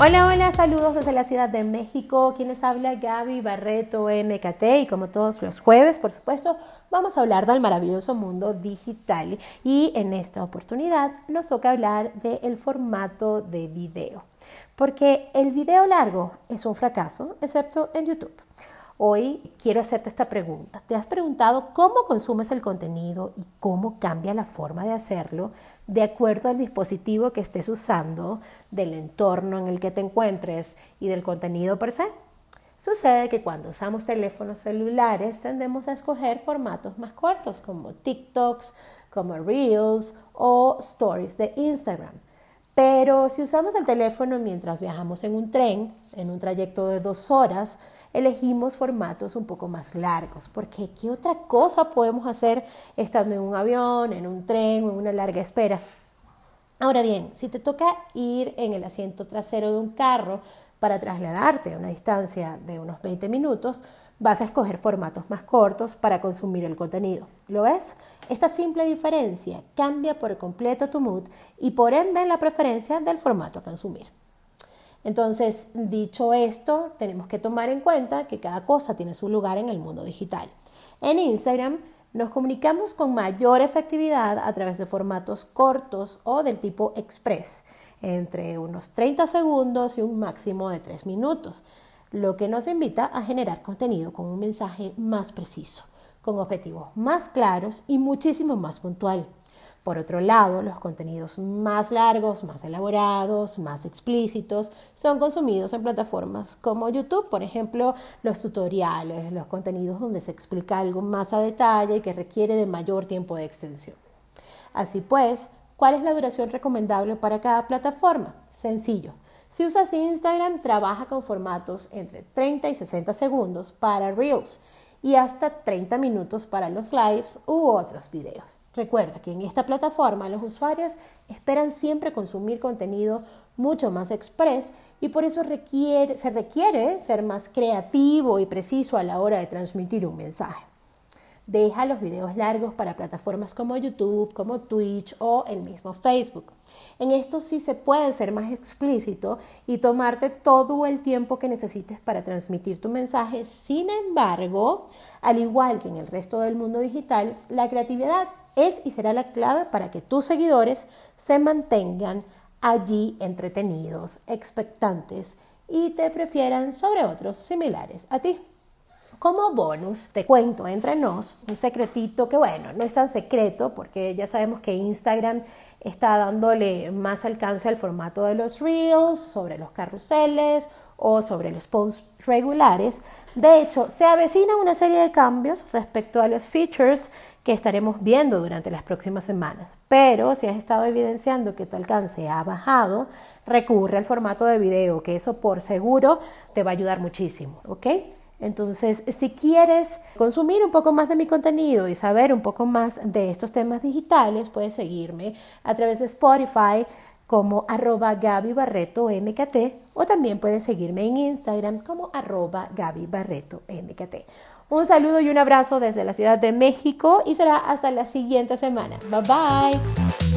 Hola, hola, saludos desde la Ciudad de México. Quienes habla Gaby Barreto MKT y como todos los jueves, por supuesto, vamos a hablar del maravilloso mundo digital y en esta oportunidad nos toca hablar del formato de video, porque el video largo es un fracaso, excepto en YouTube. Hoy quiero hacerte esta pregunta. ¿Te has preguntado cómo consumes el contenido y cómo cambia la forma de hacerlo de acuerdo al dispositivo que estés usando, del entorno en el que te encuentres y del contenido per se? Sucede que cuando usamos teléfonos celulares tendemos a escoger formatos más cortos como TikToks, como Reels o Stories de Instagram. Pero si usamos el teléfono mientras viajamos en un tren, en un trayecto de dos horas, elegimos formatos un poco más largos, porque ¿qué otra cosa podemos hacer estando en un avión, en un tren o en una larga espera? Ahora bien, si te toca ir en el asiento trasero de un carro para trasladarte a una distancia de unos 20 minutos, vas a escoger formatos más cortos para consumir el contenido. ¿Lo ves? Esta simple diferencia cambia por completo tu mood y por ende la preferencia del formato a consumir. Entonces, dicho esto, tenemos que tomar en cuenta que cada cosa tiene su lugar en el mundo digital. En Instagram nos comunicamos con mayor efectividad a través de formatos cortos o del tipo express, entre unos 30 segundos y un máximo de 3 minutos, lo que nos invita a generar contenido con un mensaje más preciso, con objetivos más claros y muchísimo más puntual. Por otro lado, los contenidos más largos, más elaborados, más explícitos son consumidos en plataformas como YouTube, por ejemplo, los tutoriales, los contenidos donde se explica algo más a detalle y que requiere de mayor tiempo de extensión. Así pues, ¿cuál es la duración recomendable para cada plataforma? Sencillo. Si usas Instagram, trabaja con formatos entre 30 y 60 segundos para Reels y hasta 30 minutos para los lives u otros videos. Recuerda que en esta plataforma los usuarios esperan siempre consumir contenido mucho más express y por eso se requiere ser más creativo y preciso a la hora de transmitir un mensaje. Deja los videos largos para plataformas como YouTube, como Twitch o el mismo Facebook. En esto sí se puede ser más explícito y tomarte todo el tiempo que necesites para transmitir tu mensaje. Sin embargo, al igual que en el resto del mundo digital, la creatividad es y será la clave para que tus seguidores se mantengan allí entretenidos, expectantes y te prefieran sobre otros similares a ti. Como bonus, te cuento entre nos un secretito que, bueno, no es tan secreto porque ya sabemos que Instagram está dándole más alcance al formato de los reels, sobre los carruseles o sobre los posts regulares. De hecho, se avecina una serie de cambios respecto a los features que estaremos viendo durante las próximas semanas. Pero si has estado evidenciando que tu alcance ha bajado, recurre al formato de video, que eso por seguro te va a ayudar muchísimo, ¿ok? Entonces, si quieres consumir un poco más de mi contenido y saber un poco más de estos temas digitales, puedes seguirme a través de Spotify como arroba Gaby Barreto MKT o también puedes seguirme en Instagram como arroba Gaby Barreto MKT. Un saludo y un abrazo desde la Ciudad de México y será hasta la siguiente semana. Bye bye.